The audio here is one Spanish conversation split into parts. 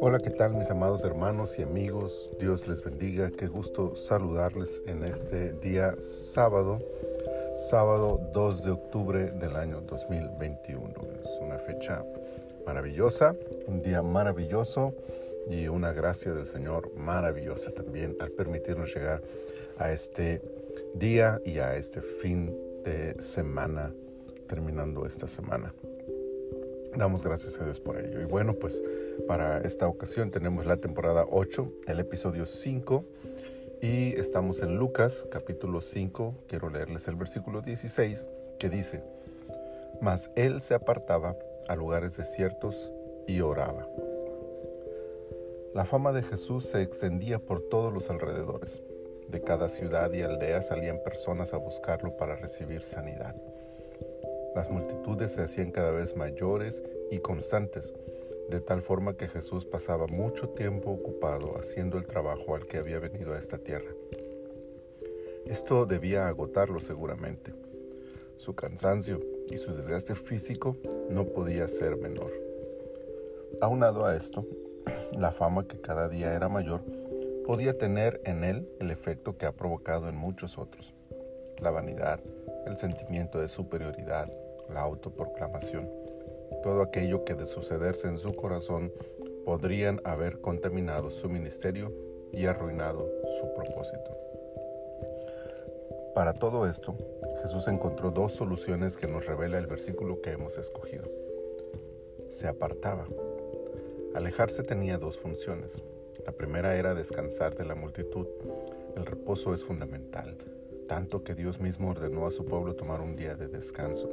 Hola, ¿qué tal mis amados hermanos y amigos? Dios les bendiga. Qué gusto saludarles en este día sábado, sábado 2 de octubre del año 2021. Es una fecha maravillosa, un día maravilloso y una gracia del Señor maravillosa también al permitirnos llegar a este día y a este fin de semana, terminando esta semana. Damos gracias a Dios por ello. Y bueno, pues para esta ocasión tenemos la temporada 8, el episodio 5, y estamos en Lucas capítulo 5. Quiero leerles el versículo 16 que dice, Mas él se apartaba a lugares desiertos y oraba. La fama de Jesús se extendía por todos los alrededores. De cada ciudad y aldea salían personas a buscarlo para recibir sanidad. Las multitudes se hacían cada vez mayores y constantes, de tal forma que Jesús pasaba mucho tiempo ocupado haciendo el trabajo al que había venido a esta tierra. Esto debía agotarlo seguramente. Su cansancio y su desgaste físico no podía ser menor. Aunado a esto, la fama que cada día era mayor podía tener en él el efecto que ha provocado en muchos otros. La vanidad, el sentimiento de superioridad, la autoproclamación, todo aquello que de sucederse en su corazón podrían haber contaminado su ministerio y arruinado su propósito. Para todo esto, Jesús encontró dos soluciones que nos revela el versículo que hemos escogido. Se apartaba. Alejarse tenía dos funciones. La primera era descansar de la multitud. El reposo es fundamental, tanto que Dios mismo ordenó a su pueblo tomar un día de descanso.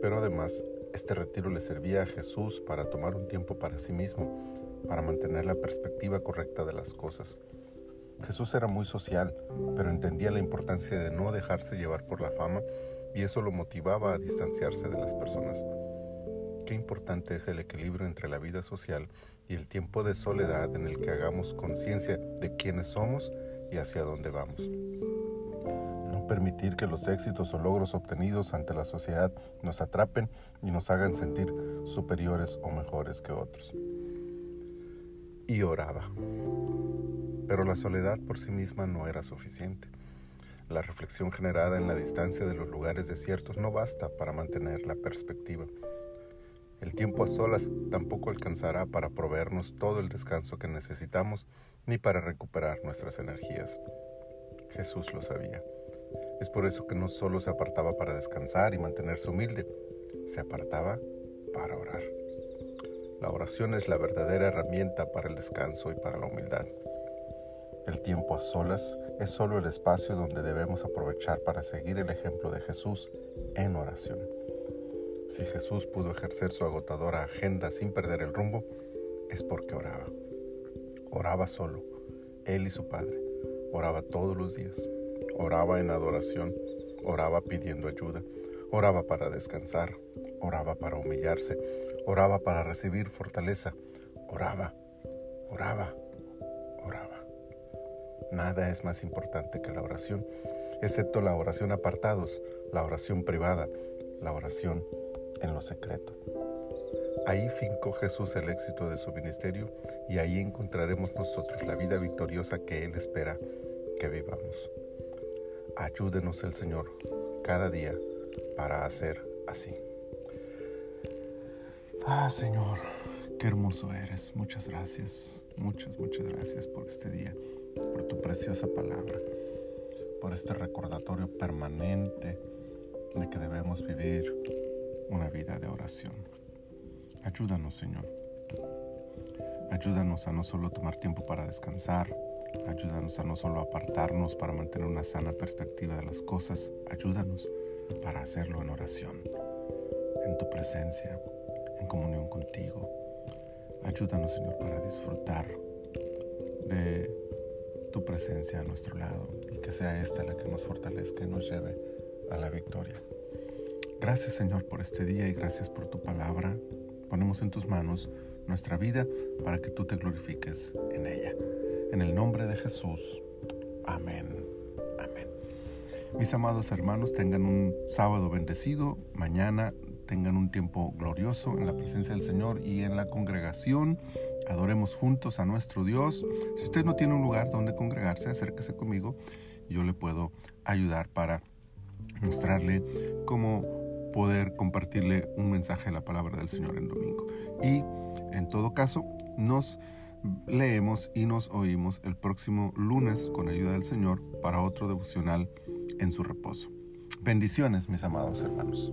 Pero además, este retiro le servía a Jesús para tomar un tiempo para sí mismo, para mantener la perspectiva correcta de las cosas. Jesús era muy social, pero entendía la importancia de no dejarse llevar por la fama y eso lo motivaba a distanciarse de las personas. Qué importante es el equilibrio entre la vida social y el tiempo de soledad en el que hagamos conciencia de quiénes somos y hacia dónde vamos permitir que los éxitos o logros obtenidos ante la sociedad nos atrapen y nos hagan sentir superiores o mejores que otros. Y oraba. Pero la soledad por sí misma no era suficiente. La reflexión generada en la distancia de los lugares desiertos no basta para mantener la perspectiva. El tiempo a solas tampoco alcanzará para proveernos todo el descanso que necesitamos ni para recuperar nuestras energías. Jesús lo sabía. Es por eso que no solo se apartaba para descansar y mantenerse humilde, se apartaba para orar. La oración es la verdadera herramienta para el descanso y para la humildad. El tiempo a solas es solo el espacio donde debemos aprovechar para seguir el ejemplo de Jesús en oración. Si Jesús pudo ejercer su agotadora agenda sin perder el rumbo, es porque oraba. Oraba solo, él y su Padre. Oraba todos los días. Oraba en adoración, oraba pidiendo ayuda, oraba para descansar, oraba para humillarse, oraba para recibir fortaleza, oraba, oraba, oraba. Nada es más importante que la oración, excepto la oración apartados, la oración privada, la oración en lo secreto. Ahí fincó Jesús el éxito de su ministerio y ahí encontraremos nosotros la vida victoriosa que Él espera que vivamos. Ayúdenos el Señor cada día para hacer así. Ah, Señor, qué hermoso eres. Muchas gracias, muchas, muchas gracias por este día, por tu preciosa palabra, por este recordatorio permanente de que debemos vivir una vida de oración. Ayúdanos, Señor. Ayúdanos a no solo tomar tiempo para descansar, Ayúdanos a no solo apartarnos para mantener una sana perspectiva de las cosas, ayúdanos para hacerlo en oración, en tu presencia, en comunión contigo. Ayúdanos, Señor, para disfrutar de tu presencia a nuestro lado y que sea esta la que nos fortalezca y nos lleve a la victoria. Gracias, Señor, por este día y gracias por tu palabra. Ponemos en tus manos nuestra vida para que tú te glorifiques en ella. En el nombre Jesús. Amén. Amén. Mis amados hermanos, tengan un sábado bendecido. Mañana tengan un tiempo glorioso en la presencia del Señor y en la congregación. Adoremos juntos a nuestro Dios. Si usted no tiene un lugar donde congregarse, acérquese conmigo yo le puedo ayudar para mostrarle cómo poder compartirle un mensaje de la palabra del Señor en domingo. Y en todo caso, nos leemos y nos oímos el próximo lunes con ayuda del Señor para otro devocional en su reposo. Bendiciones, mis amados hermanos.